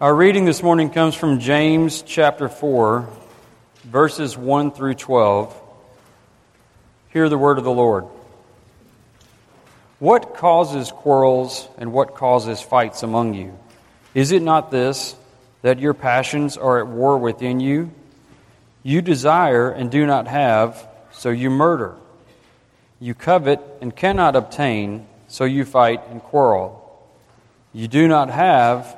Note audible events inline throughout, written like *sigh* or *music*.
Our reading this morning comes from James chapter 4, verses 1 through 12. Hear the word of the Lord. What causes quarrels and what causes fights among you? Is it not this, that your passions are at war within you? You desire and do not have, so you murder. You covet and cannot obtain, so you fight and quarrel. You do not have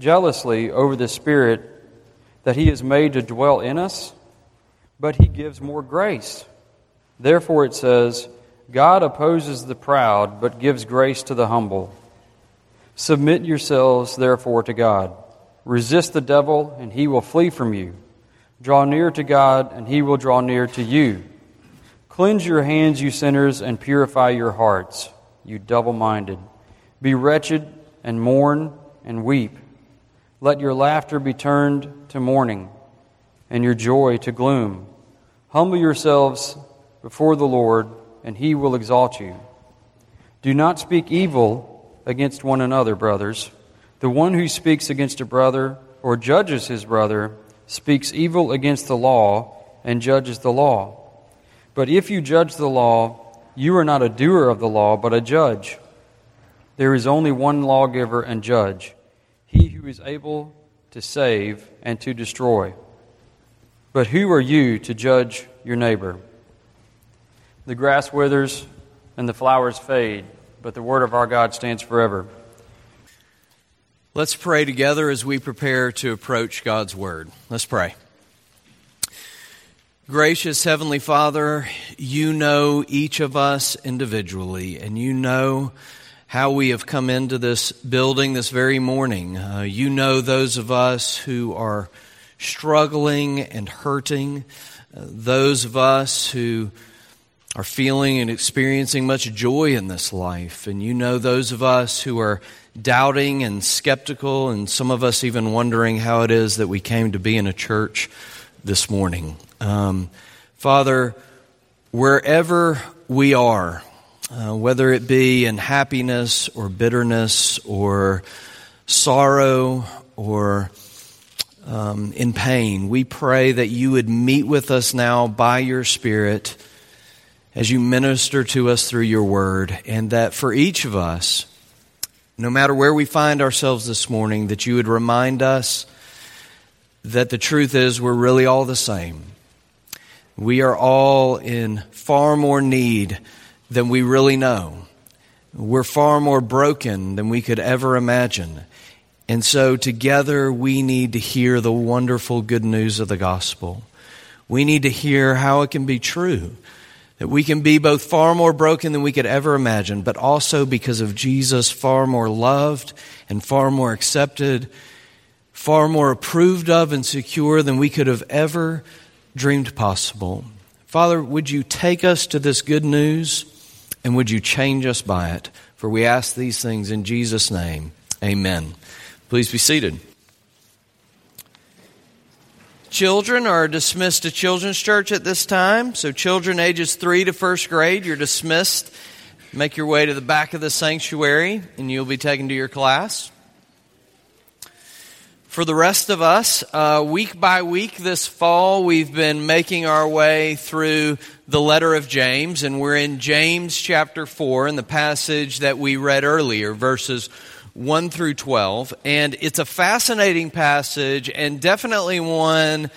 jealously over the Spirit that He has made to dwell in us, but He gives more grace. Therefore, it says, God opposes the proud, but gives grace to the humble. Submit yourselves, therefore, to God. Resist the devil, and he will flee from you. Draw near to God, and he will draw near to you. Cleanse your hands, you sinners, and purify your hearts, you double minded. Be wretched, and mourn, and weep. Let your laughter be turned to mourning, and your joy to gloom. Humble yourselves before the Lord, and he will exalt you. Do not speak evil against one another, brothers. The one who speaks against a brother or judges his brother speaks evil against the law and judges the law. But if you judge the law, you are not a doer of the law, but a judge. There is only one lawgiver and judge he who is able to save and to destroy. But who are you to judge your neighbor? The grass withers and the flowers fade, but the word of our God stands forever. Let's pray together as we prepare to approach God's word. Let's pray. Gracious Heavenly Father, you know each of us individually, and you know how we have come into this building this very morning. Uh, you know those of us who are struggling and hurting, uh, those of us who are feeling and experiencing much joy in this life. And you know those of us who are doubting and skeptical, and some of us even wondering how it is that we came to be in a church this morning. Um, Father, wherever we are, uh, whether it be in happiness or bitterness or sorrow or um, in pain. We pray that you would meet with us now by your Spirit as you minister to us through your word, and that for each of us, no matter where we find ourselves this morning, that you would remind us that the truth is we're really all the same. We are all in far more need than we really know. We're far more broken than we could ever imagine. And so, together, we need to hear the wonderful good news of the gospel. We need to hear how it can be true. That we can be both far more broken than we could ever imagine, but also because of Jesus, far more loved and far more accepted, far more approved of and secure than we could have ever dreamed possible. Father, would you take us to this good news? And would you change us by it? For we ask these things in Jesus' name. Amen. Please be seated. Children are dismissed to Children's Church at this time. So, children ages 3 to first grade, you're dismissed. Make your way to the back of the sanctuary, and you'll be taken to your class. For the rest of us, uh, week by week this fall, we've been making our way through the letter of James, and we're in James chapter 4 in the passage that we read earlier, verses 1 through 12. And it's a fascinating passage and definitely one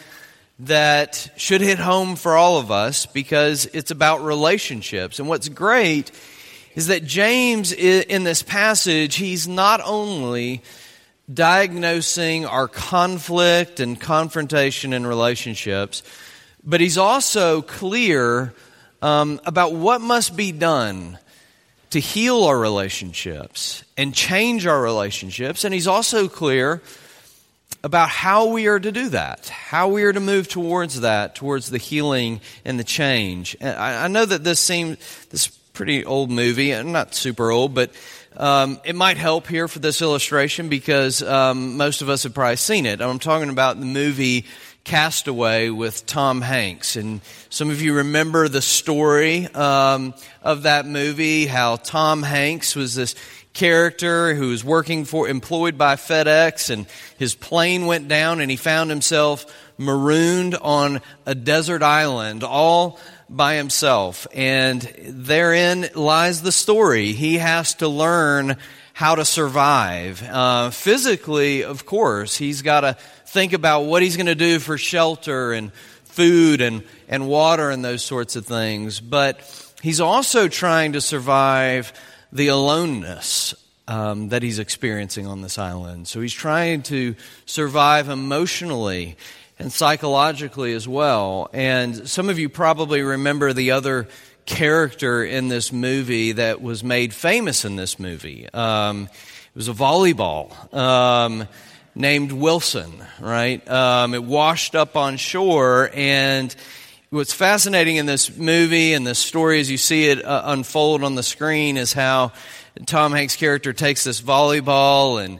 that should hit home for all of us because it's about relationships. And what's great is that James, in this passage, he's not only diagnosing our conflict and confrontation in relationships, but he's also clear um, about what must be done to heal our relationships and change our relationships. And he's also clear about how we are to do that, how we are to move towards that, towards the healing and the change. And I, I know that this seems this pretty old movie, not super old, but um, it might help here for this illustration because um, most of us have probably seen it. I'm talking about the movie Castaway with Tom Hanks. And some of you remember the story um, of that movie, how Tom Hanks was this character who was working for, employed by FedEx, and his plane went down and he found himself marooned on a desert island all by himself. And therein lies the story. He has to learn how to survive. Uh, physically, of course, he's got to think about what he's going to do for shelter and food and, and water and those sorts of things. But he's also trying to survive the aloneness um, that he's experiencing on this island. So he's trying to survive emotionally and psychologically as well. And some of you probably remember the other character in this movie that was made famous in this movie. Um, it was a volleyball um, named Wilson, right? Um, it washed up on shore, and what's fascinating in this movie and the story as you see it uh, unfold on the screen is how Tom Hanks' character takes this volleyball and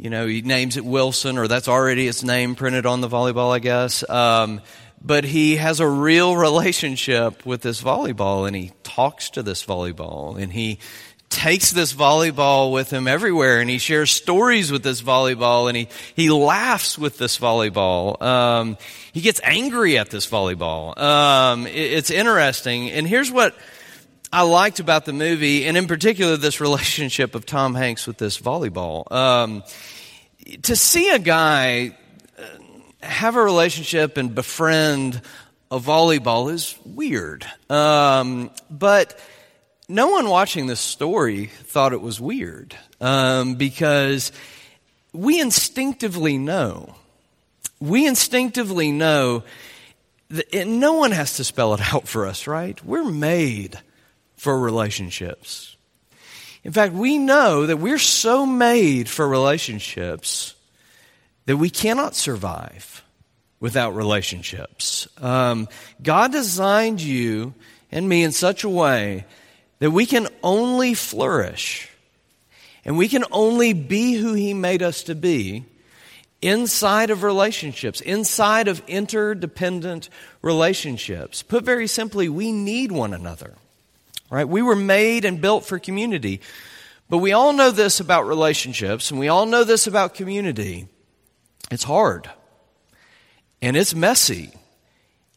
you know, he names it Wilson, or that's already its name printed on the volleyball, I guess. Um, but he has a real *laughs* relationship with this volleyball and he talks to this volleyball and he takes this volleyball with him everywhere and he shares stories with this volleyball and he, he laughs with this volleyball. Um, he gets angry at this volleyball. Um, it, it's interesting. And here's what I liked about the movie, and in particular, this relationship of Tom Hanks with this volleyball. Um, to see a guy have a relationship and befriend a volleyball is weird. Um, but no one watching this story thought it was weird um, because we instinctively know. We instinctively know that no one has to spell it *laughs* out for us, right? We're made for relationships. In fact, we know that we're so made for relationships that we cannot survive without relationships. Um, God designed you and me in such a way that we can only flourish and we can only be who He made us to be inside of relationships, inside of interdependent relationships. Put very simply, we need one another. Right? We were made and built for community. But we all know this about relationships and we all know this about community. It's hard and it's messy.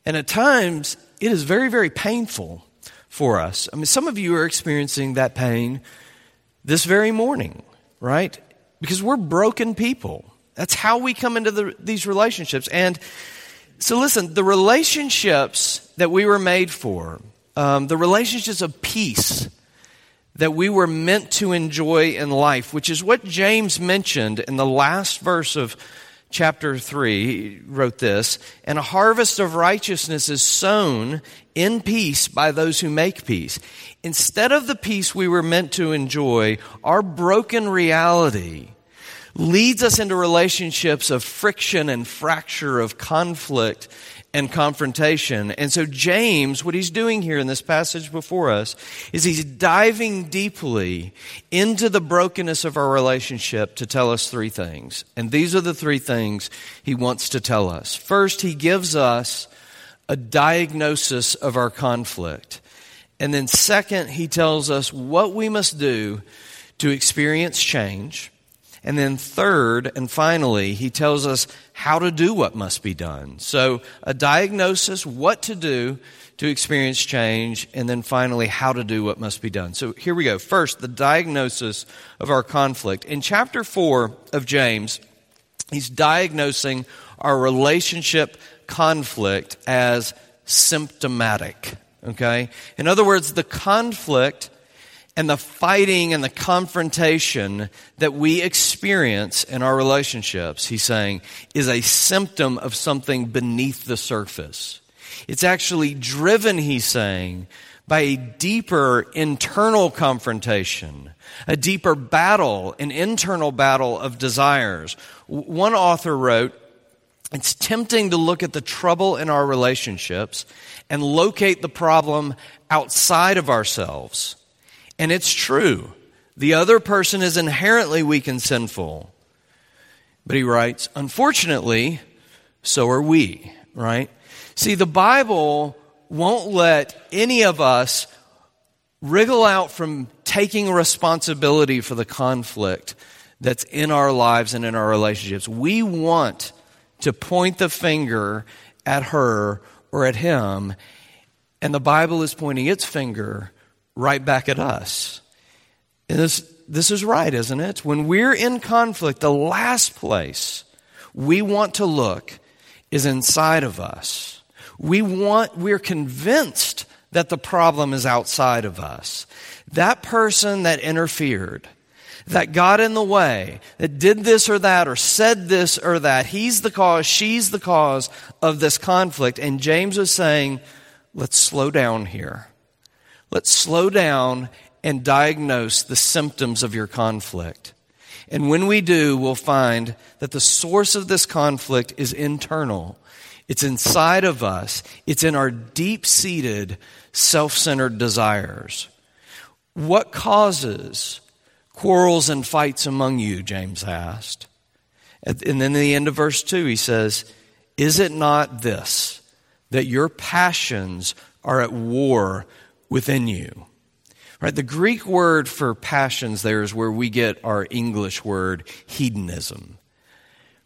And at times, it is very, very painful for us. I mean, some of you are experiencing that pain this very morning, right? Because we're broken people. That's how we come into the, these relationships. And so, listen, the relationships that we were made for, um, the relationships of peace that we were meant to enjoy in life, which is what James mentioned in the last verse of chapter 3, he wrote this, and a harvest of righteousness is sown in peace by those who make peace. Instead of the peace we were meant to enjoy, our broken reality leads us into relationships of friction and fracture, of conflict and confrontation. And so, James, what he's doing here in this passage before us is he's diving deeply into the brokenness of our relationship to tell us three things. And these are the three things he wants to tell us. First, he gives us a diagnosis of our conflict. And then, second, he tells us what we must do to experience change. And then, third and finally, he tells us how to do what must be done. So, a diagnosis, what to do to experience change, and then finally, how to do what must be done. So, here we go. First, the diagnosis of our conflict. In chapter 4 of James, he's diagnosing our relationship conflict as symptomatic. Okay? In other words, the conflict and the fighting and the confrontation that we experience in our relationships, he's saying, is a symptom of something beneath the surface. It's actually driven, he's saying, by a deeper internal confrontation, a deeper battle, an internal battle of desires. One author wrote, it's tempting to look at the trouble in our relationships and locate the problem outside of ourselves. And it's true. The other person is inherently weak and sinful. But he writes, unfortunately, so are we, right? See, the Bible won't let any of us wriggle out from taking responsibility for the conflict that's in our lives and in our relationships. We want to point the finger at her or at him, and the Bible is pointing its finger right back at us. And this, this is right, isn't it? When we're in conflict, the last place we want to look is inside of us. We want, we're convinced that the problem is outside of us. That person that interfered, that got in the way, that did this or that or said this or that, he's the cause, she's the cause of this conflict. And James is saying, let's slow down here. Let's slow down and diagnose the symptoms of your conflict. And when we do, we'll find that the source of this conflict is internal. It's inside of us. It's in our deep seated, self centered desires. What causes quarrels and fights among you? James asked. And then in the end of verse 2, he says, Is it not this, that your passions are at war within you? Right? The Greek word for passions there is where we get our English word hedonism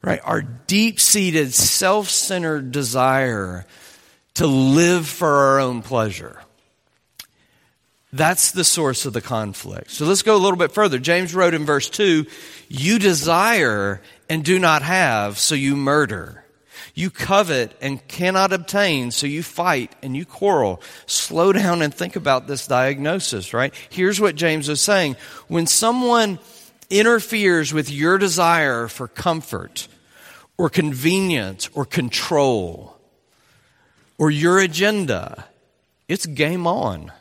right? Our deep seated, self centered desire to live for our own pleasure. That's the source of the conflict. So let's go a little bit further. James wrote in verse 2 You desire and do not have, so you murder. You covet and cannot obtain, so you fight and you quarrel. Slow down and think about this diagnosis, right? Here's what James is saying. When someone interferes with your desire for comfort or convenience or control or your agenda, it's game on.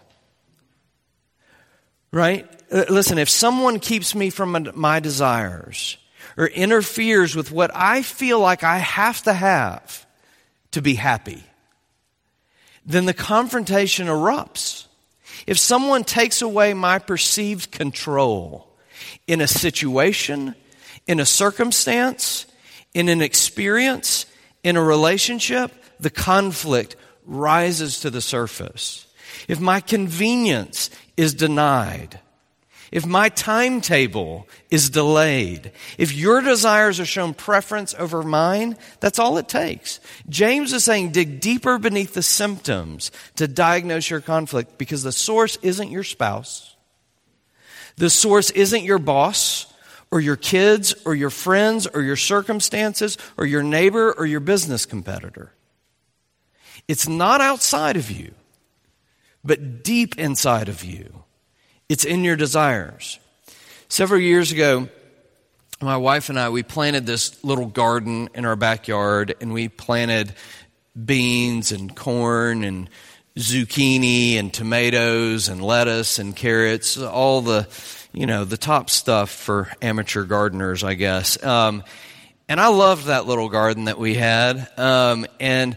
Right? Uh, listen, if someone keeps me from my desires or interferes with what I feel like I have to have to be happy, then the confrontation erupts. If someone takes away my perceived control, in a situation, in a circumstance, in an experience, in a relationship, the conflict rises to the surface. If my convenience is denied, if my timetable is delayed, if your desires are shown preference over mine, that's all it takes. James is saying dig deeper beneath the symptoms to diagnose your conflict because the source isn't your spouse. The source isn't your boss or your kids or your friends or your circumstances or your neighbor or your business competitor. It's not outside of you, but deep inside of you. It's in your desires. Several years ago, my wife and I, we planted this little garden in our backyard and we planted beans and corn and zucchini and tomatoes and lettuce and carrots, all the, you know, the top stuff for amateur gardeners, I guess. Um, and I loved that little garden that we had. Um, and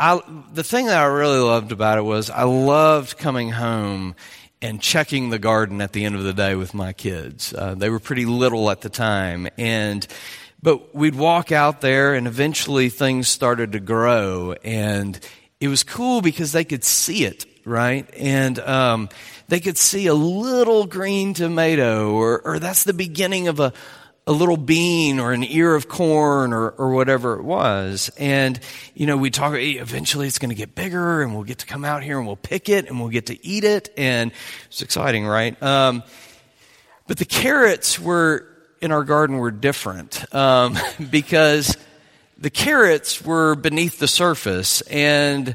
I, the thing that I really loved about it was I loved coming home and checking the garden at the end of the day with my kids. Uh, they were pretty little at the time. And, but we'd walk out there and eventually things started to grow and it was cool because they could see it, right? And um, they could see a little green tomato, or, or that's the beginning of a, a little bean or an ear of corn or, or whatever it was. And, you know, we talk, eventually it's going to get bigger and we'll get to come out here and we'll pick it and we'll get to eat it. And it's exciting, right? Um, but the carrots were in our garden were different um, *laughs* because the carrots were beneath the surface and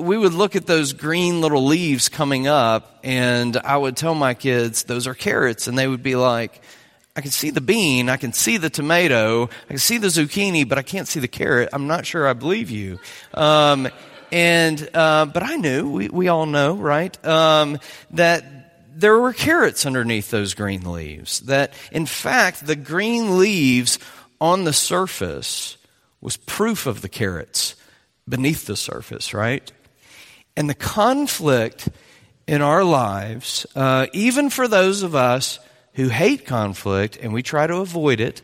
we would look at those green little leaves coming up and I would tell my kids those are carrots and they would be like, I can see the bean, I can see the tomato, I can see the zucchini, but I can't see the carrot. I'm not sure I believe you. Um, And, uh, but I knew, we, we all know, right, um, that there were carrots underneath those green leaves. That, in fact, the green leaves on the surface was proof of the carrots beneath the surface, right? And the conflict in our lives, uh, even for those of us who hate conflict and we try to avoid it,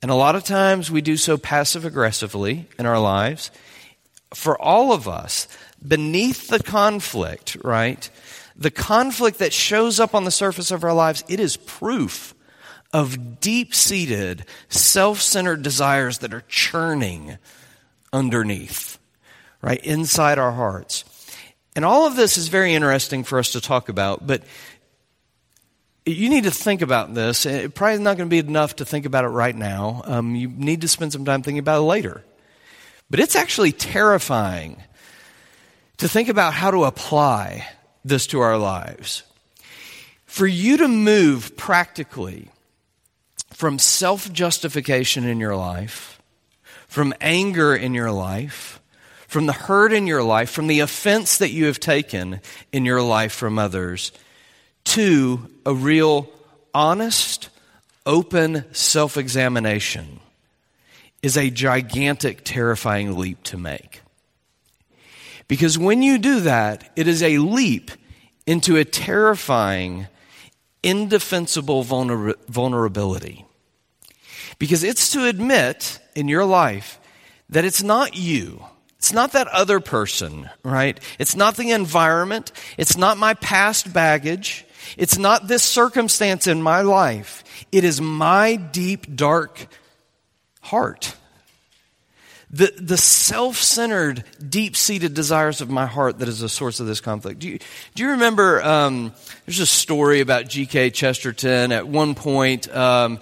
and a lot of times we do so passive aggressively in our lives, for all of us, beneath the conflict, right? The conflict that shows up on the surface of our lives, it is proof of deep seated, self centered desires that are churning underneath, right? Inside our hearts. And all of this is very interesting for us to talk about, but you need to think about this. It probably is not going to be enough to think about it right now. Um, you need to spend some time thinking about it later. But it's actually terrifying to think about how to apply this to our lives. For you to move practically from self justification in your life, from anger in your life, from the hurt in your life, from the offense that you have taken in your life from others, to a real honest, open self examination is a gigantic, terrifying leap to make. Because when you do that, it is a leap into a terrifying, indefensible vulner- vulnerability. Because it's to admit in your life that it's not you. It's not that other person, right? It's not the environment. It's not my past baggage. It's not this circumstance in my life. It is my deep, dark heart the, the self centered, deep seated desires of my heart that is the source of this conflict. Do you, do you remember? Um, there's a story about G.K. Chesterton. At one point, um,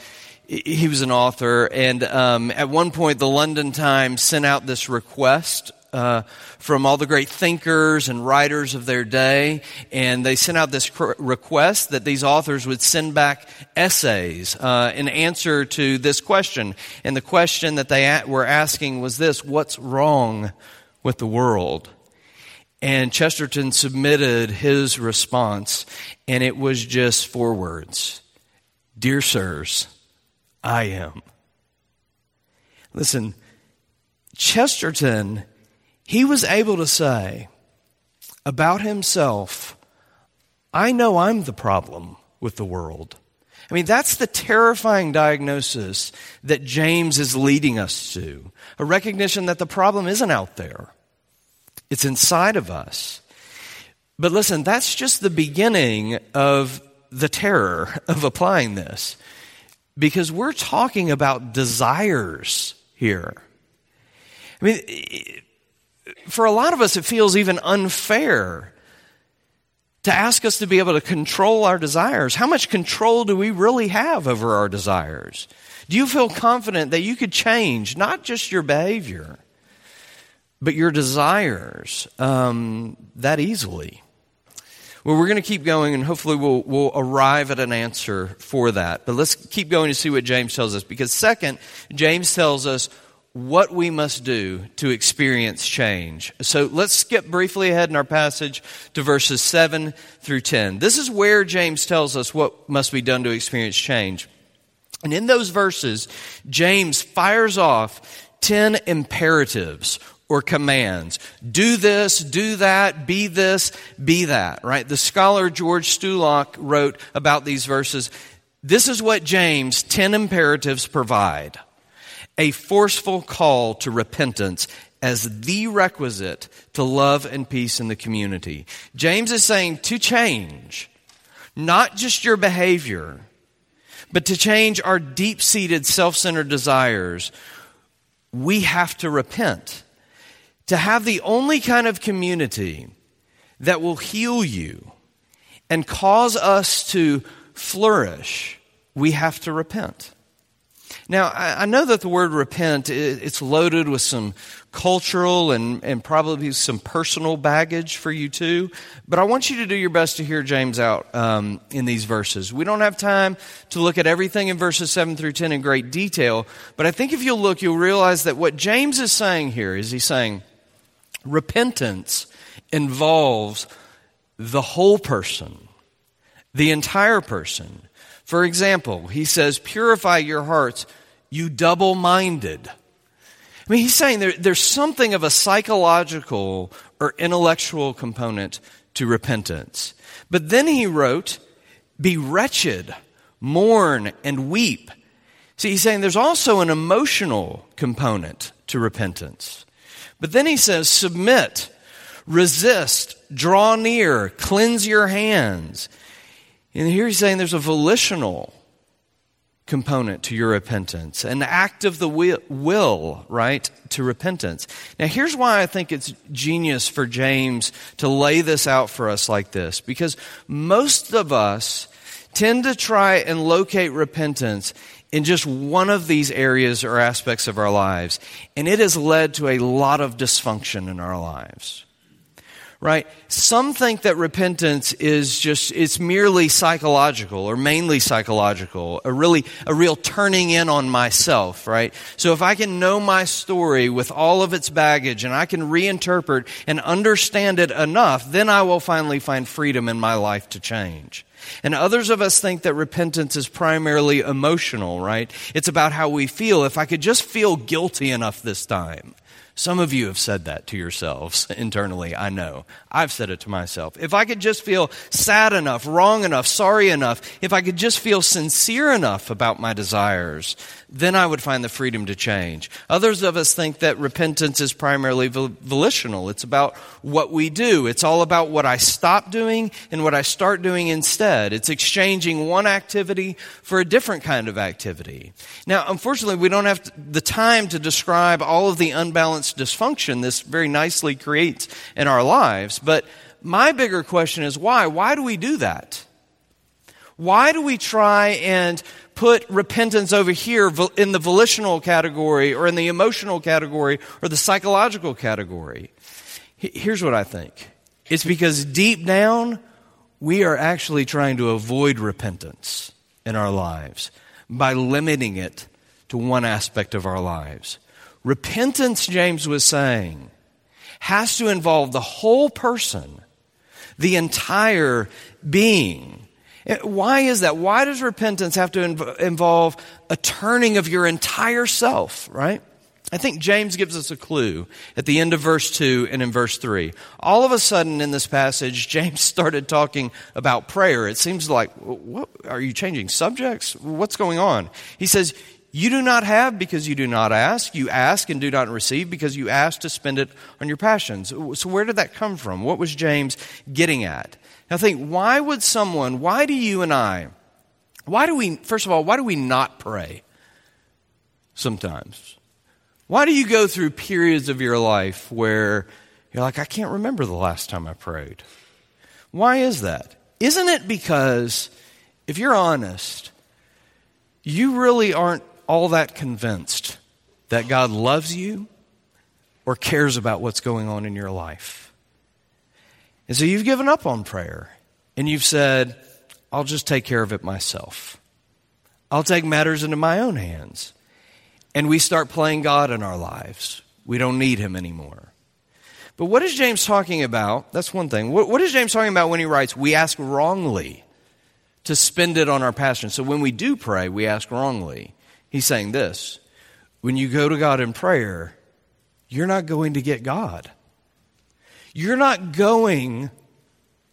he was an author, and um, at one point, the London Times sent out this request uh, from all the great thinkers and writers of their day, and they sent out this request that these authors would send back essays uh, in answer to this question. And the question that they were asking was this What's wrong with the world? And Chesterton submitted his response, and it was just four words Dear sirs, I am. Listen, Chesterton he was able to say about himself, I know I'm the problem with the world. I mean, that's the terrifying diagnosis that James is leading us to a recognition that the problem isn't out there, it's inside of us. But listen, that's just the beginning of the terror of applying this because we're talking about desires here. I mean, for a lot of us, it feels even unfair to ask us to be able to control our desires. How much control do we really have over our desires? Do you feel confident that you could change not just your behavior, but your desires um, that easily? Well, we're going to keep going, and hopefully, we'll, we'll arrive at an answer for that. But let's keep going to see what James tells us. Because, second, James tells us what we must do to experience change. So let's skip briefly ahead in our passage to verses 7 through 10. This is where James tells us what must be done to experience change. And in those verses, James fires off 10 imperatives or commands. Do this, do that, be this, be that, right? The scholar George Stulac wrote about these verses. This is what James' 10 imperatives provide a forceful call to repentance as the requisite to love and peace in the community. James is saying to change, not just your behavior, but to change our deep seated self centered desires, we have to repent. To have the only kind of community that will heal you and cause us to flourish, we have to repent. Now, I know that the word repent, it's loaded with some cultural and, and probably some personal baggage for you too, but I want you to do your best to hear James out um, in these verses. We don't have time to look at everything in verses 7 through 10 in great detail, but I think if you'll look, you'll realize that what James is saying here is he's saying, Repentance involves the whole person, the entire person. For example, he says, Purify your hearts, you double minded. I mean, he's saying there, there's something of a psychological or intellectual component to repentance. But then he wrote, Be wretched, mourn, and weep. See, he's saying there's also an emotional component to repentance. But then he says, Submit, resist, draw near, cleanse your hands. And here he's saying there's a volitional component to your repentance, an act of the will, right, to repentance. Now, here's why I think it's genius for James to lay this out for us like this, because most of us tend to try and locate repentance in just one of these areas or aspects of our lives, and it has led to a lot of dysfunction in our lives right? Some think that repentance is just, it's merely psychological or mainly psychological, a really, a real turning in on myself, right? So if I can know my story with all of its baggage and I can reinterpret and understand it enough, then I will finally find freedom in my life to change. And others of us think that repentance is primarily emotional, right? It's about how we feel. If I could just feel guilty enough this time, some of you have said that to yourselves *laughs* internally, I know. I've said it to myself. If I could just feel sad enough, wrong enough, sorry enough, if I could just feel sincere enough about my desires, then I would find the freedom to change. Others of us think that repentance is primarily volitional. It's about what we do. It's all about what I stop doing and what I start doing instead. It's exchanging one activity for a different kind of activity. Now, unfortunately, we don't have the time to describe all of the unbalanced dysfunction this very nicely creates in our lives, but my bigger question is why? Why do we do that? Why do we try and put repentance over here in the volitional category or in the emotional category or the psychological category. Here's what I think it's because deep down, we are actually trying to avoid repentance in our lives by limiting it to one aspect of our lives. Repentance, James was saying, has to involve the whole person, the entire being. Eh, why is that? Why does repentance have to inv- involve a turning of your entire self, right? I think James gives us a clue at the end of verse 2 and in verse 3. All of a sudden in this passage, James *laughs* started talking about prayer. It seems like, what, are you changing subjects? What's going on? He says, You do not have because you do not ask. You ask and do not receive because you ask to spend it on your passions. So, where did that come from? What was James getting at? Now think, why would someone, why do you and I, why do we, first of all, why do we not pray sometimes? Why do you go through periods of your life where you're like, I can't remember the last time I prayed? Why is that? Isn't it because, if you're honest, you really aren't all that convinced that God loves you or cares about what's going on in your life? And so you've given up on prayer and you've said, I'll just take care of it myself. I'll take matters into my own hands. And we start playing God in our lives. We don't need Him anymore. But what is James talking about? That's one thing. What, what is James talking about when he writes, we ask wrongly to spend it on our passion? So when we do pray, we ask wrongly. He's saying this when you go to God in prayer, you're not going to get God. You're not going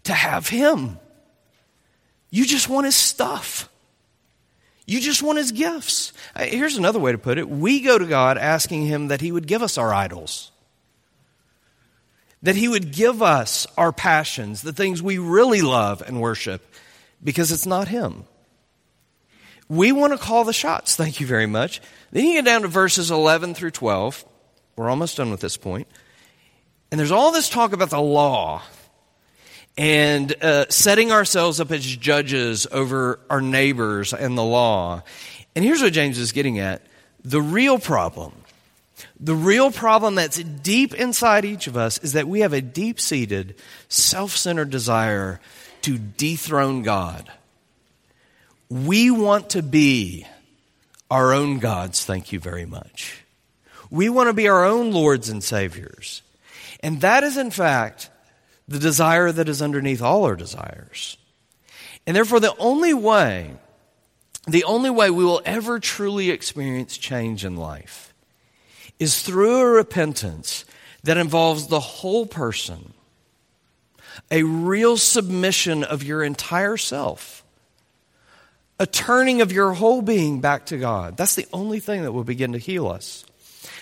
to have him. You just want his stuff. You just want his gifts. Uh, here's another way to put it we go to God asking him that he would give us our idols, that he would give us our passions, the things we really love and worship, because it's not him. We want to call the shots. Thank you very much. Then you get down to verses 11 through 12. We're almost done with this point. And there's all this talk about the law and uh, setting ourselves up as judges over our neighbors and the law. And here's what James is getting at the real problem. The real problem that's deep inside each of us is that we have a deep seated, self centered desire to dethrone God. We want to be our own gods, thank you very much. We want to be our own lords and saviors. And that is, in fact, the desire that is underneath all our desires. And therefore, the only way, the only way we will ever truly experience change in life is through a repentance that involves the whole person, a real submission of your entire self, a turning of your whole being back to God. That's the only thing that will begin to heal us.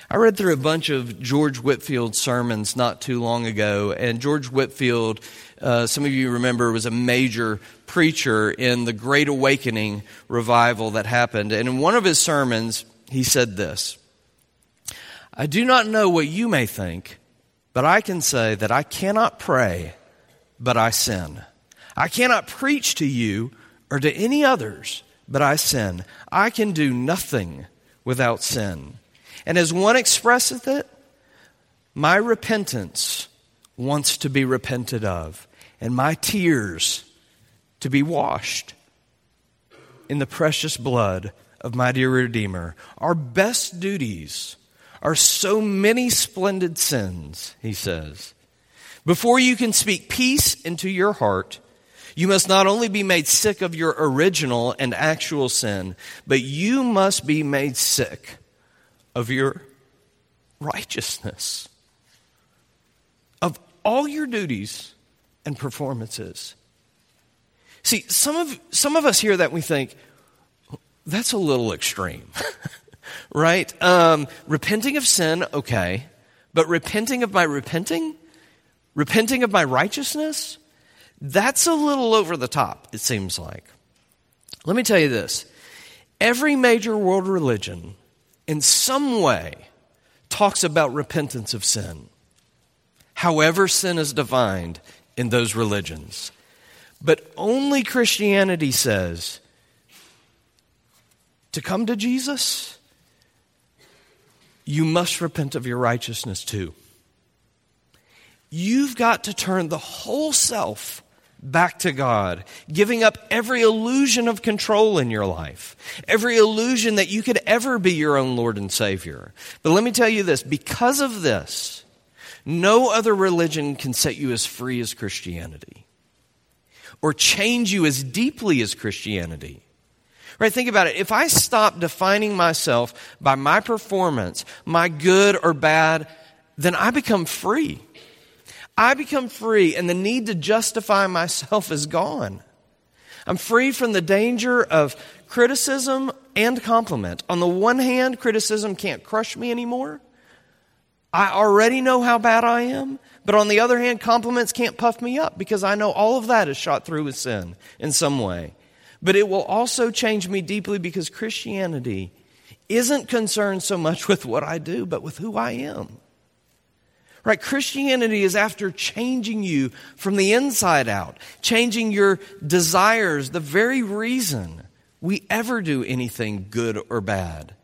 I read through a bunch of George Whitefield's sermons not too long ago, and George Whitefield, uh, some of you remember, was a major preacher in the Great Awakening revival that happened. And in one of his sermons, he said this I do not know what you may think, but I can say that I cannot pray, but I sin. I cannot preach to you or to any others, but I sin. I can do nothing without sin. And as one expresseth it, my repentance wants to be repented of, and my tears to be washed in the precious blood of my dear Redeemer. Our best duties are so many splendid sins, he says. Before you can speak peace into your heart, you must not only be made sick of your original and actual sin, but you must be made sick of your righteousness, of all your duties and performances. See, some of, some of us hear that we think, that's a little extreme, *laughs* right? Um, repenting of sin, okay, but repenting of my repenting, repenting of my righteousness, that's a little over the top, it seems like. Let me tell you this every major world religion in some way talks about repentance of sin, however, sin is defined in those religions. But only Christianity says to come to Jesus, you must repent of your righteousness too. You've got to turn the whole self back to God, giving up every illusion of control in your life, every illusion that you could ever be your own Lord and Savior. But let me tell you this because of this, no other religion can set you as free as Christianity or change you as deeply as Christianity. Right? Think about it. If I stop defining myself by my performance, my good or bad, then I become free. I become free, and the need to justify myself *laughs* is gone. I'm free from the danger of criticism and compliment. On the one hand, criticism can't crush me anymore. I already know how bad I am. But on the other hand, compliments can't puff me up because I know all of that is shot through with sin in some way. But it will also change me deeply because Christianity isn't concerned so much *laughs* with what I do, but with who I am. Right? Christianity is after changing you from the inside out, changing your desires, the very reason we ever do anything good or bad.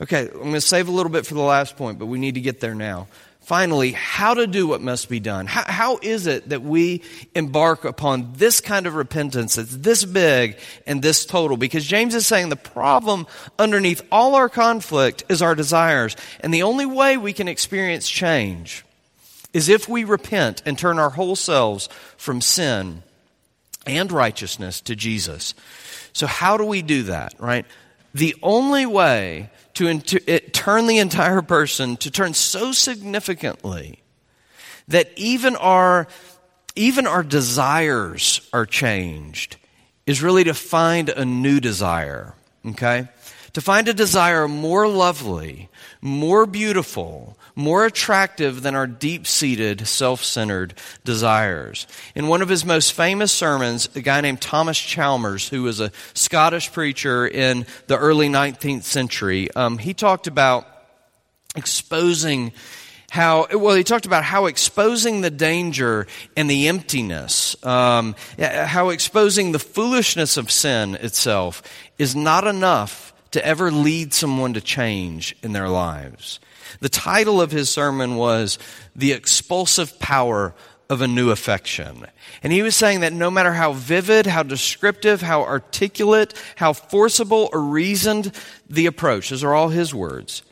Okay, I'm going to save a little bit for the last point, but we need to get there now. Finally, how to do what must be done. How, how is it that we embark upon this kind of repentance that's this big and this total? Because James is saying the problem underneath all our conflict is our desires. And the only way we can experience change is if we repent and turn our whole selves from sin and righteousness to Jesus. So, how do we do that, right? The only way to turn the entire person, to turn so significantly that even our, even our desires are changed, is really to find a new desire, okay? To find a desire more lovely, more beautiful, more attractive than our deep seated, self centered desires. In one of his most famous sermons, a guy named Thomas Chalmers, who was a Scottish preacher in the early 19th century, um, he talked about exposing how well he talked about how exposing the danger and the emptiness um, how exposing the foolishness of sin itself is not enough to ever lead someone to change in their lives the title of his sermon was The Expulsive Power of a New Affection. And he was saying that no matter how vivid, how descriptive, how articulate, how forcible or reasoned the approach, those are all his words,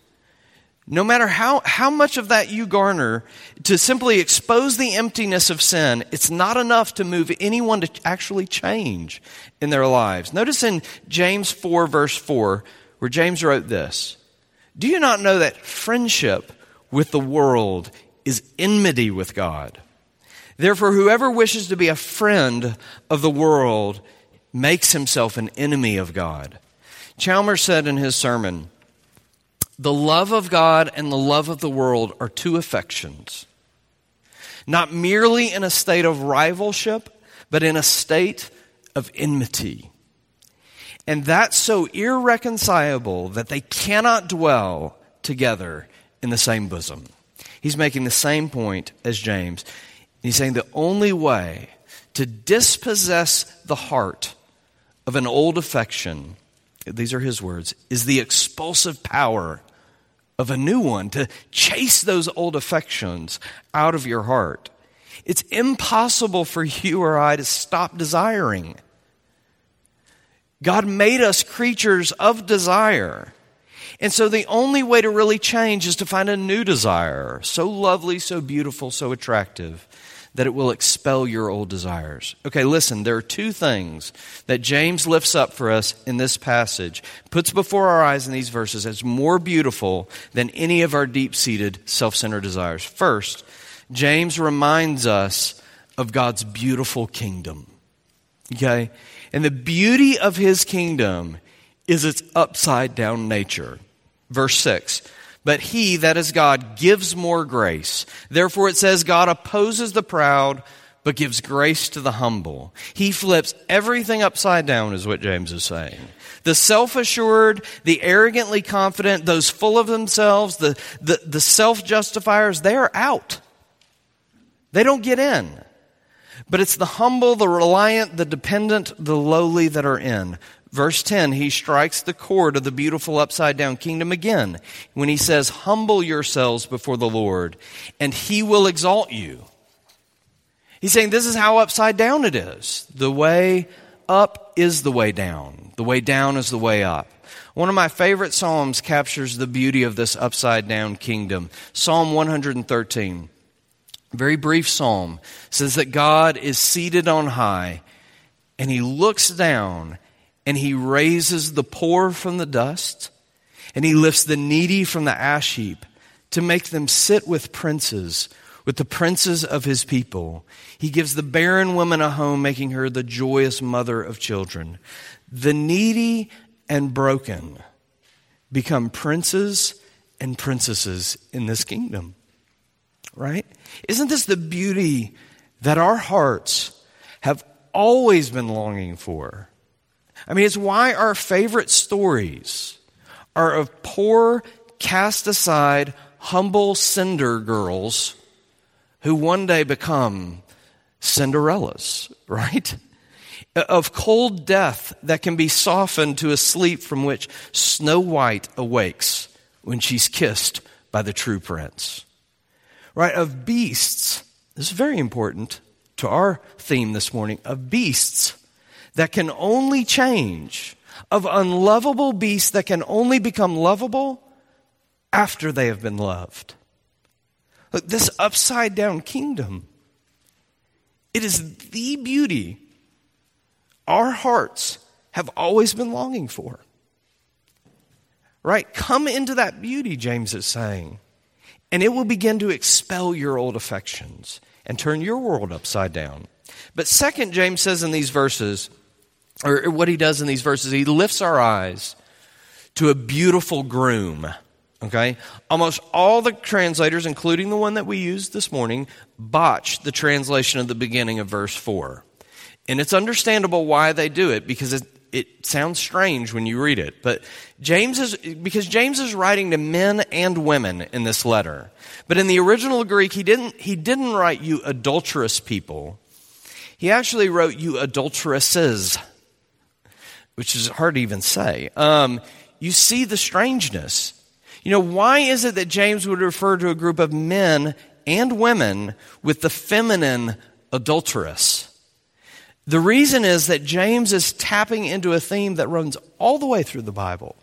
no matter how, how much of that you garner, to simply expose the emptiness of sin, it's not enough to move anyone to actually change in their lives. Notice in James 4, verse 4, where James wrote this Do you not know that friendship with the world is enmity with God? Therefore, whoever wishes to be a friend of the world makes himself an enemy of God. Chalmers said in his sermon, the love of God and the love of the world are two affections, not merely in a state of rivalship, but in a state of enmity. And that's so irreconcilable that they cannot dwell together in the same bosom. He's making the same point as James. He's saying the only way to dispossess the heart of an old affection, these are his words, is the expulsive power of a new one, to chase those old affections out of your heart. It's impossible for you or I to stop desiring. God made us creatures of desire. And so the only way to really change is to find a new desire, so lovely, so beautiful, so attractive that it will expel your old desires. Okay, listen, there are two things that James lifts up for us in this passage, puts before our eyes in these verses as more beautiful than any of our deep seated self centered desires. First, James reminds us of God's beautiful kingdom. Okay? And the beauty of his kingdom is its upside down nature. Verse 6 but he, that is God, gives more grace. Therefore it says God opposes the proud, but gives grace to the humble. He flips everything upside down, is what James is saying. The self assured, the arrogantly confident, those full of themselves, the, the, the self justifiers, they are out. They don't get in. But it's the humble, the reliant, the dependent, the lowly that are in. Verse 10, he strikes the chord of the beautiful upside down kingdom again when he says, Humble yourselves before the Lord, and he will exalt you. He's saying this is how upside down it is. The way up is the way down, the way down is the way up. One of my favorite Psalms captures the beauty of this upside down kingdom. Psalm 113, very brief psalm, says that God is seated on high and he looks down and he raises the poor from the dust, and he lifts the needy from the ash heap to make them sit with princes, with the princes of his people. He gives the barren woman a home, making her the joyous mother of children. The needy and broken become princes and princesses in this kingdom. Right? Isn't this the beauty that our hearts have always been longing for? I mean, it's why our favorite stories are of poor, cast aside, humble cinder girls who one day become Cinderellas, *laughs* right? Of cold death that can be softened to a sleep from which Snow White awakes when she's kissed by the true prince. Right? Of beasts, this is very important to our theme this morning, of beasts that can only change, of unlovable beasts that can only become lovable after they have been loved. Look, this upside down kingdom, it is the beauty our hearts have always been longing for. Right? Come into that beauty, James is saying, and it will begin to expel your old affections and turn your world upside down. But second, James says in these verses, or what he does in these verses, he lifts our eyes to a beautiful groom. Okay? Almost all the translators, including the one that we used this morning, botch the translation of the beginning of verse 4. And it's understandable why they do it because it, it sounds strange when you read it. But James is, because James is writing to men and women in this letter. But in the original Greek, he didn't, he didn't write you adulterous people. He actually wrote you adulteresses which is hard to even say. Um, you see the strangeness. You know, why is it that James would refer to a group of men and women with the feminine adulteress? The reason is that James is tapping into a theme that runs all the way through the Bible.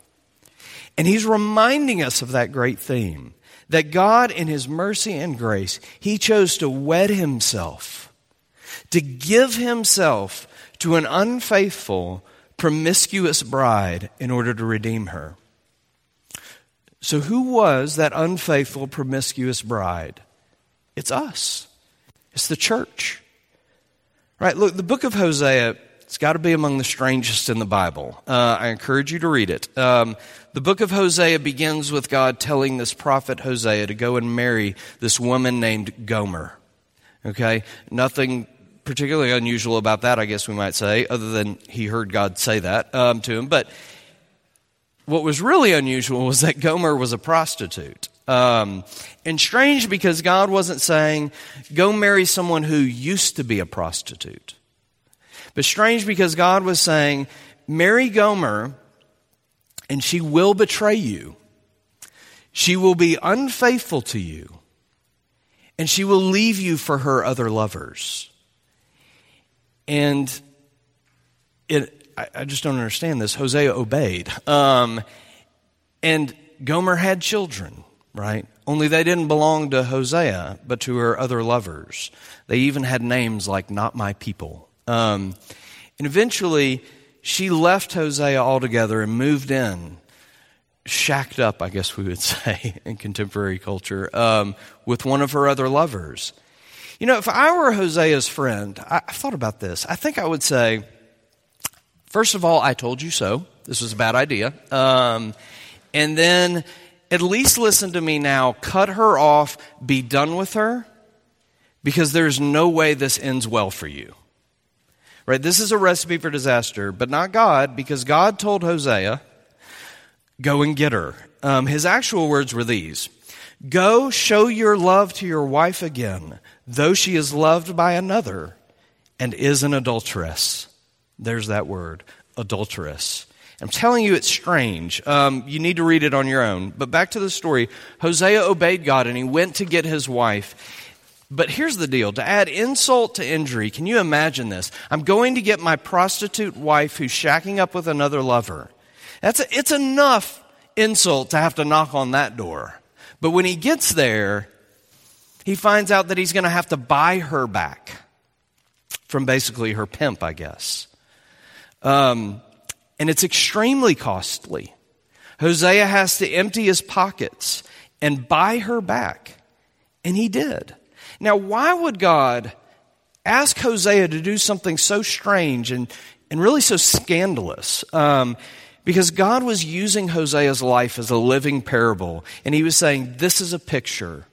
And he's reminding us of that great theme that God, in His mercy and grace, He chose to wed Himself, to give Himself to an unfaithful, promiscuous bride in order to redeem her. So, who was that unfaithful, promiscuous bride? It's us, it's the church. Right? Look, the book of Hosea, it's got to be among the strangest in the Bible. Uh, I encourage you to read it. Um, the book of Hosea begins with God telling this prophet Hosea to go and marry this woman named Gomer. Okay? Nothing particularly unusual about that, I guess we might say, other than he heard God say that um, to him. But what was really unusual was that Gomer was a prostitute. Um, and strange because God wasn't saying, go marry someone who used to be a prostitute. But strange because God was saying, marry Gomer and she will betray you. She will be unfaithful to you and she will leave you for her other lovers. And it, I, I just don't understand this. Hosea obeyed. Um, and Gomer had children, right? Only they didn't belong to Hosea, but to her other lovers. They even had names like Not My People. Um, and eventually, she left Hosea altogether and moved in, shacked up, I guess we would *laughs* say in contemporary culture, um, with one of her other lovers. You know, if I were Hosea's friend, I, I thought about this. I think I would say, First of all, I told you so. This was a bad idea. Um, and then at least listen to me now. Cut her off. Be done with her because there's no way this ends well for you. Right? This is a recipe for disaster, but not God because God told Hosea, go and get her. Um, his actual words were these Go show your love to your wife again, though she is loved by another and is an adulteress. There's that word, adulteress. I'm telling you, it's strange. Um, you need to read it on your own. But back to the story Hosea obeyed God and he went to get his wife. But here's the deal to add insult to injury, can you imagine this? I'm going to get my prostitute wife who's shacking up with another lover. That's a, it's enough insult to have to knock on that door. But when he gets there, he finds out that he's going to have to buy her back from basically her pimp, I guess. Um, and it's extremely costly. Hosea has to empty his pockets and buy her back. And he did. Now, why would God ask Hosea to do something so strange and, and really so scandalous? Um, because God was using Hosea's life as a living parable, and he was saying, This is a picture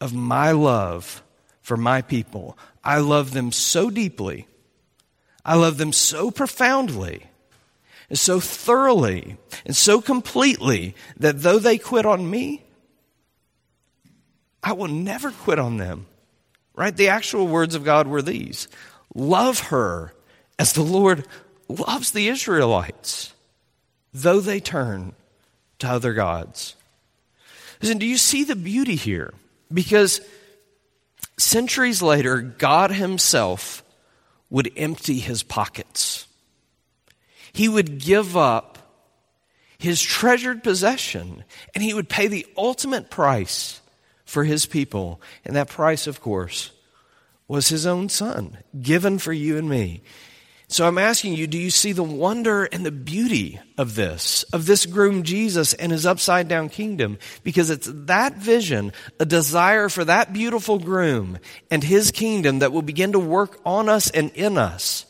of my love for my people. I love them so deeply I love them so profoundly and so thoroughly and so completely that though they quit on me, I will never quit on them. Right? The actual words of God were these Love her as the Lord loves the Israelites, though they turn to other gods. Listen, do you see the beauty here? Because centuries later, God Himself would empty his pockets. He would give up his treasured possession and he would pay the ultimate price for his people. And that price, of course, was his own son, given for you and me. So I'm asking you, do you see the wonder and the beauty of this, of this groom Jesus and his upside down kingdom? Because it's that vision, a desire for that beautiful groom and his kingdom that will begin to work on us and in us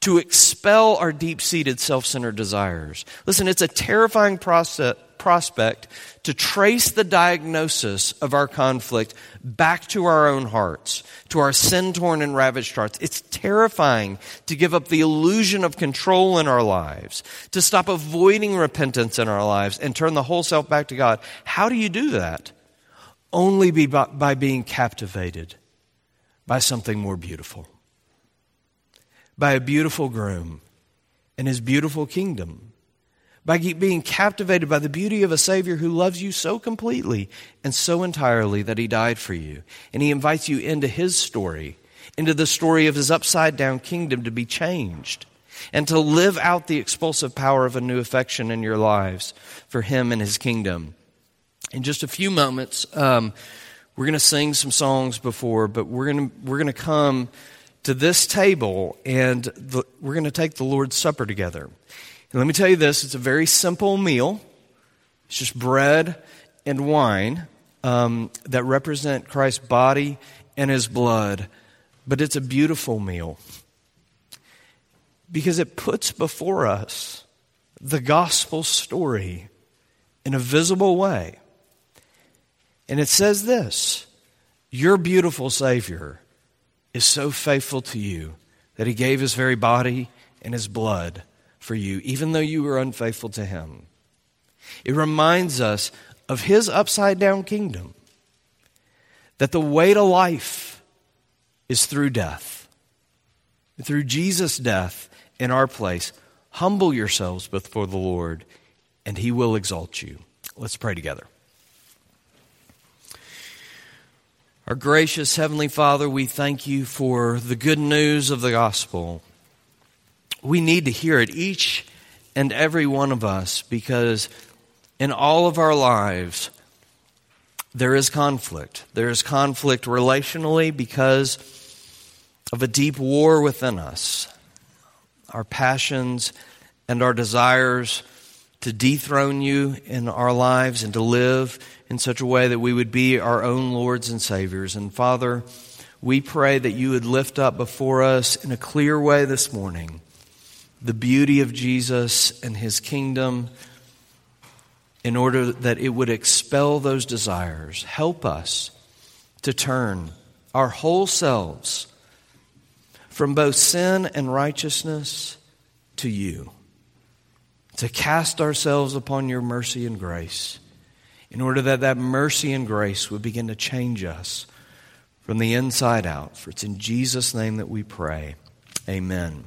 to expel our deep seated self centered desires. Listen, it's a terrifying process, prospect to trace the diagnosis of our conflict back to our own hearts, to our sin torn and ravaged hearts. It's terrifying to give up the illusion of control in our lives, to stop avoiding repentance in our lives and turn the whole self back to God. How do you do that? Only by, by being captivated by something more beautiful, by a beautiful groom and his beautiful kingdom by being captivated by the beauty of a Savior who loves you so completely and so entirely that He died for you. And He invites you into His story, into the story of His upside down kingdom to be changed and to live out the expulsive power of a new affection in your lives for Him and His kingdom. In just a few moments, um, we're going to sing some songs before, but we're going to we're to come to this table and the, we're going to take the Lord's Supper together. And let me tell you this: it's a very simple meal. It's just bread and wine um, that represent Christ's body and His blood, but it's a beautiful meal because it puts before us the gospel story in a visible way. And it says this Your beautiful Savior is so faithful to you that he gave his very body and his blood for you, even though you were unfaithful to him. It reminds us of his upside down kingdom, that the way to life is through death. Through Jesus' death in our place, Humble yourselves before the Lord, and he will exalt you. Let's pray together. Our gracious Heavenly Father, we thank you for the good news of the gospel. We need to hear it, each and every one of us, because in all of our lives, there is conflict. There is conflict relationally because of a deep war within us our passions, and our desires to dethrone you in our lives and to live in such a way that we would be our own Lords and Saviors. And Father, we pray that you would lift up before us in a clear way this morning the beauty of Jesus and his kingdom in order that it would expel those desires. Help us to turn our whole selves from both sin and righteousness to you, to cast ourselves upon your mercy and grace, in order that that mercy and grace would begin to change us from the inside out. For it's in Jesus' name that we pray. Amen.